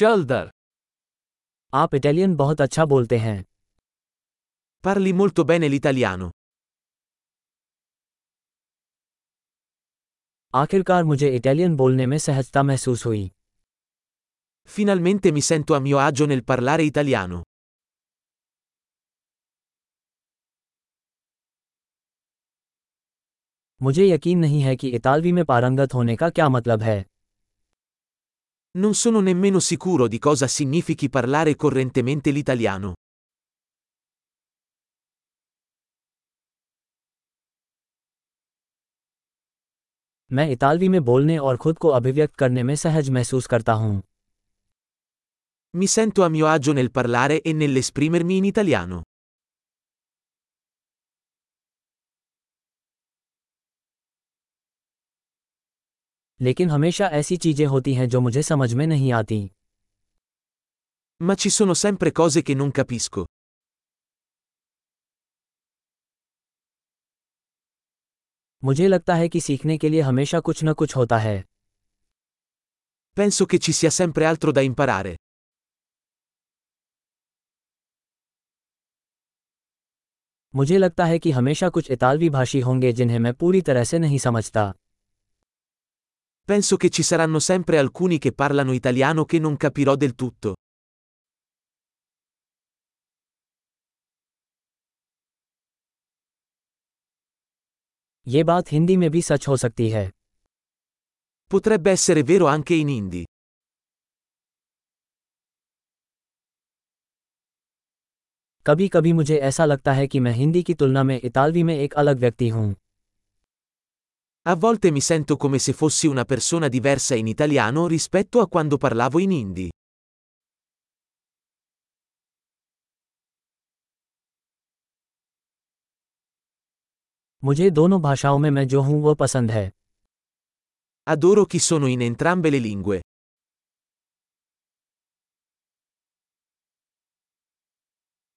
चल दर आप इटालियन बहुत अच्छा बोलते हैं Parli molto bene l'italiano. आखिरकार मुझे इटालियन बोलने में सहजता महसूस हुई Finalmente mi sento a mio agio nel parlare italiano. मुझे यकीन नहीं है कि इतालवी में पारंगत होने का क्या मतलब है Non sono nemmeno sicuro di cosa significhi parlare correntemente l'italiano. मैं इतालवी में बोलने और खुद को अभिव्यक्त करने में सहज महसूस करता हूँ Mi sento a mio agio nel parlare e nell'esprimermi in italiano. लेकिन हमेशा ऐसी चीज़ें होती हैं जो मुझे समझ में नहीं आती Ma ci sono sempre cose che non capisco. मुझे लगता है कि सीखने के लिए हमेशा कुछ न कुछ होता है Penso che ci sia sempre altro da imparare. मुझे लगता है कि हमेशा कुछ इतालवी भाषी होंगे जिन्हें मैं पूरी तरह से नहीं समझता Penso che ci saranno sempre alcuni che parlano italiano che non capirò del tutto. ये बात हिंदी में भी सच हो सकती है Potrebbe essere vero anche in hindi. कभी कभी मुझे ऐसा लगता है कि मैं हिंदी की तुलना में इतालवी में एक अलग व्यक्ति हूँ A volte mi sento come se fossi una persona diversa in italiano rispetto a quando parlavo in hindi. मुझे दोनों भाषाओं में मैं जो हूँ वो पसंद है Adoro chi sono in entrambe le lingue.